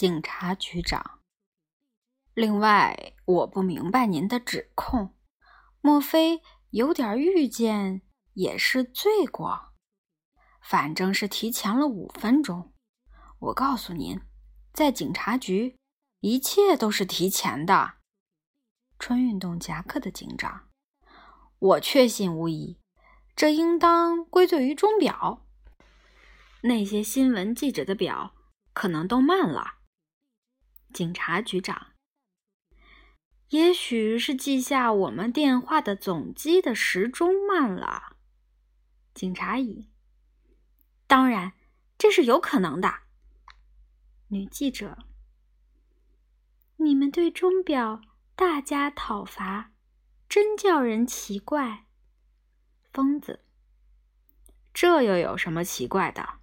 警察局长。另外，我不明白您的指控，莫非有点预见也是罪过？反正是提前了五分钟。我告诉您，在警察局，一切都是提前的。穿运动夹克的警长，我确信无疑，这应当归罪于钟表。那些新闻记者的表可能都慢了。警察局长，也许是记下我们电话的总机的时钟慢了。警察乙，当然，这是有可能的。女记者，你们对钟表大加讨伐，真叫人奇怪。疯子，这又有什么奇怪的？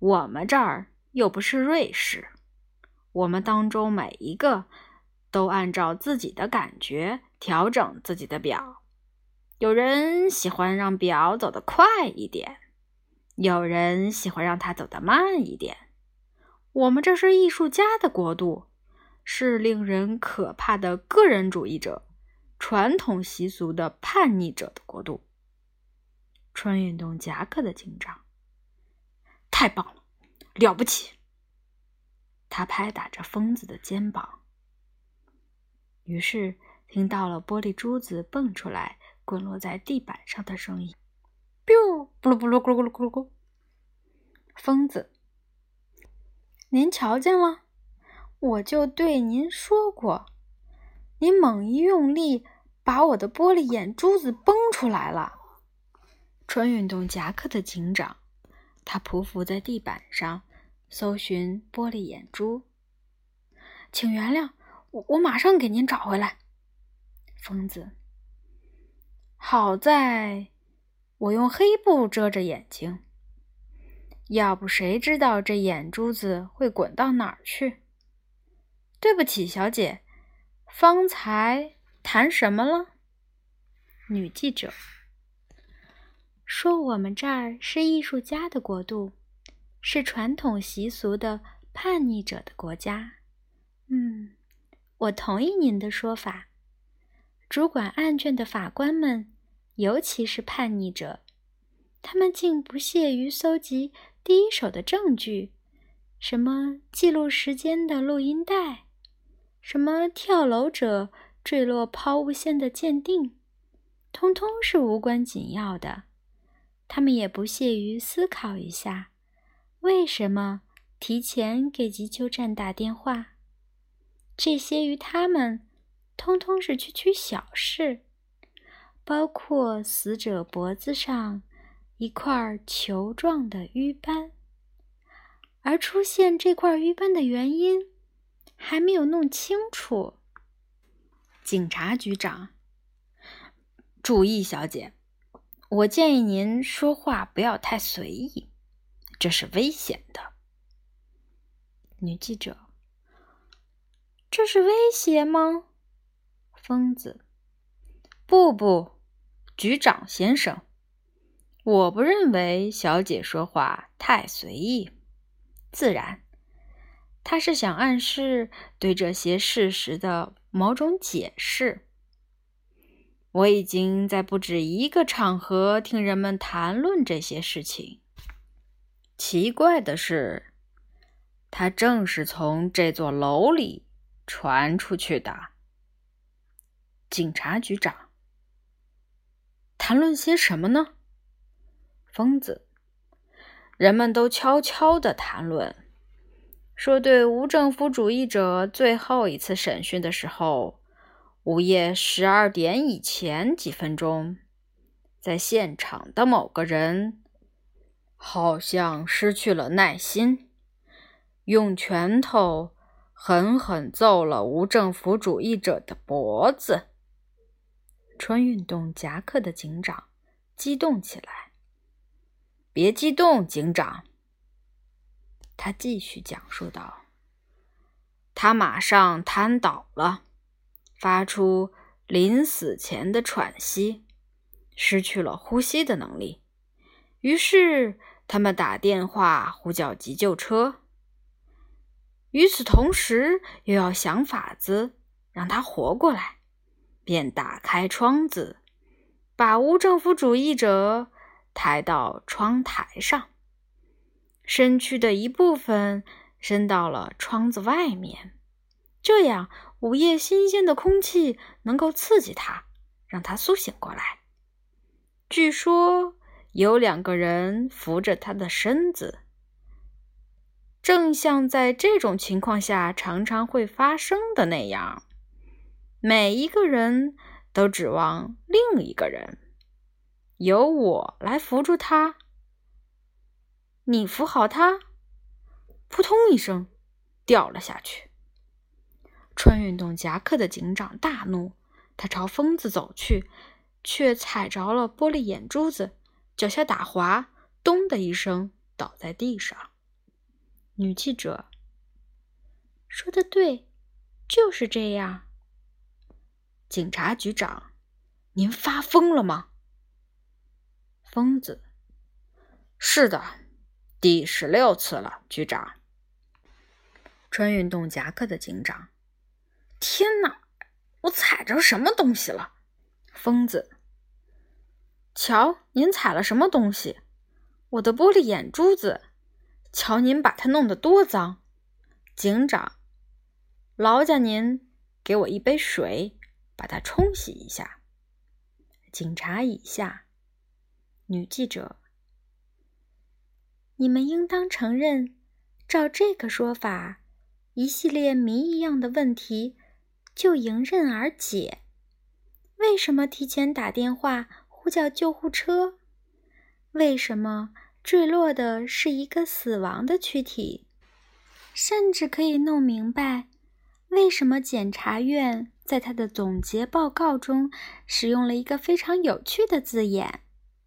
我们这儿又不是瑞士，我们当中每一个都按照自己的感觉调整自己的表。有人喜欢让表走得快一点，有人喜欢让它走得慢一点。我们这是艺术家的国度，是令人可怕的个人主义者、传统习俗的叛逆者的国度。穿运动夹克的警长。太棒了，了不起！他拍打着疯子的肩膀，于是听到了玻璃珠子蹦出来、滚落在地板上的声音。biu，咕噜咕噜咕噜咕噜咕噜咕。疯子，您瞧见了？我就对您说过，您猛一用力，把我的玻璃眼珠子崩出来了。穿运动夹克的警长。他匍匐在地板上，搜寻玻璃眼珠。请原谅我，我马上给您找回来。疯子，好在我用黑布遮着眼睛，要不谁知道这眼珠子会滚到哪儿去？对不起，小姐，方才谈什么了？女记者。说我们这儿是艺术家的国度，是传统习俗的叛逆者的国家。嗯，我同意您的说法。主管案卷的法官们，尤其是叛逆者，他们竟不屑于搜集第一手的证据，什么记录时间的录音带，什么跳楼者坠落抛物线的鉴定，通通是无关紧要的。他们也不屑于思考一下，为什么提前给急救站打电话？这些于他们，通通是区区小事，包括死者脖子上一块球状的瘀斑，而出现这块瘀斑的原因还没有弄清楚。警察局长，注意，小姐。我建议您说话不要太随意，这是危险的。女记者，这是威胁吗？疯子，不不，局长先生，我不认为小姐说话太随意，自然，她是想暗示对这些事实的某种解释。我已经在不止一个场合听人们谈论这些事情。奇怪的是，它正是从这座楼里传出去的。警察局长，谈论些什么呢？疯子，人们都悄悄的谈论，说对无政府主义者最后一次审讯的时候。午夜十二点以前几分钟，在现场的某个人好像失去了耐心，用拳头狠狠揍了无政府主义者的脖子。穿运动夹克的警长激动起来。别激动，警长。他继续讲述道：“他马上瘫倒了。”发出临死前的喘息，失去了呼吸的能力。于是他们打电话呼叫急救车。与此同时又要想法子让他活过来，便打开窗子，把无政府主义者抬到窗台上，身躯的一部分伸到了窗子外面，这样午夜新鲜的空气能够刺激他，让他苏醒过来。据说有两个人扶着他的身子，正像在这种情况下常常会发生的那样，每一个人都指望另一个人。由我来扶住他，你扶好他，扑通一声掉了下去。穿运动夹克的警长大怒，他朝疯子走去。却踩着了玻璃眼珠子，脚下打滑，咚的一声倒在地上。女记者说的对，就是这样。警察局长，您发疯了吗？疯子，是的，第十六次了，局长。穿运动夹克的警长，天哪，我踩着什么东西了？疯子，瞧，您踩了什么东西？我的玻璃眼珠子，瞧您把它弄得多脏！警长，劳驾您给我一杯水，把它冲洗一下。警察以下，女记者，你们应当承认，照这个说法，一系列谜一样的问题就迎刃而解。为什么提前打电话呼叫救护车？为什么坠落的是一个死亡的躯体？甚至可以弄明白，为什么检察院在他的总结报告中使用了一个非常有趣的字眼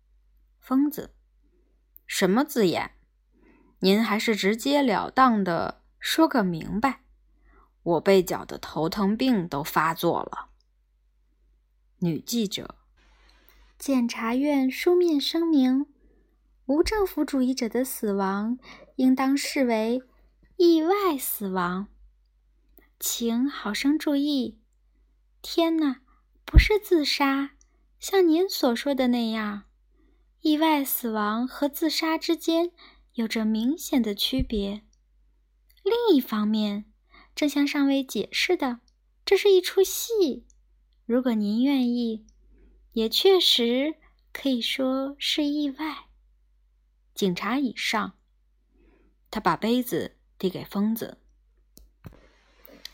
“疯子”。什么字眼？您还是直截了当的说个明白。我被搅得头疼病都发作了。女记者，检察院书面声明：无政府主义者的死亡应当视为意外死亡。请好生注意。天哪，不是自杀，像您所说的那样。意外死亡和自杀之间有着明显的区别。另一方面，正像上尉解释的，这是一出戏。如果您愿意，也确实可以说是意外。警察以上，他把杯子递给疯子。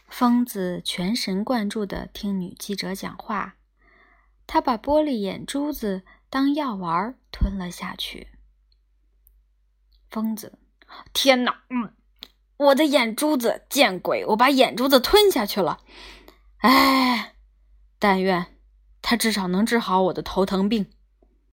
疯子全神贯注地听女记者讲话，他把玻璃眼珠子当药丸吞了下去。疯子，天哪！嗯，我的眼珠子，见鬼！我把眼珠子吞下去了。哎。但愿他至少能治好我的头疼病。